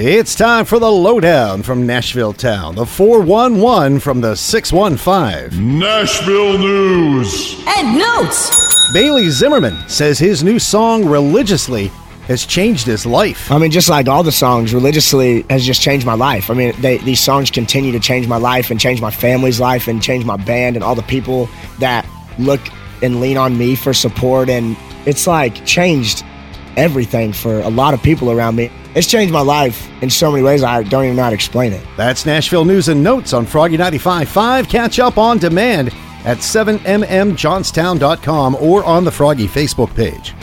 It's time for the lowdown from Nashville Town, the 411 from the 615. Nashville News. And notes. Bailey Zimmerman says his new song, Religiously, has changed his life. I mean, just like all the songs, religiously has just changed my life. I mean, they, these songs continue to change my life and change my family's life and change my band and all the people that look and lean on me for support. And it's like changed everything for a lot of people around me. It's changed my life in so many ways I don't even know how to explain it. That's Nashville News and Notes on Froggy 95.5. Catch up on demand at 7mmjohnstown.com or on the Froggy Facebook page.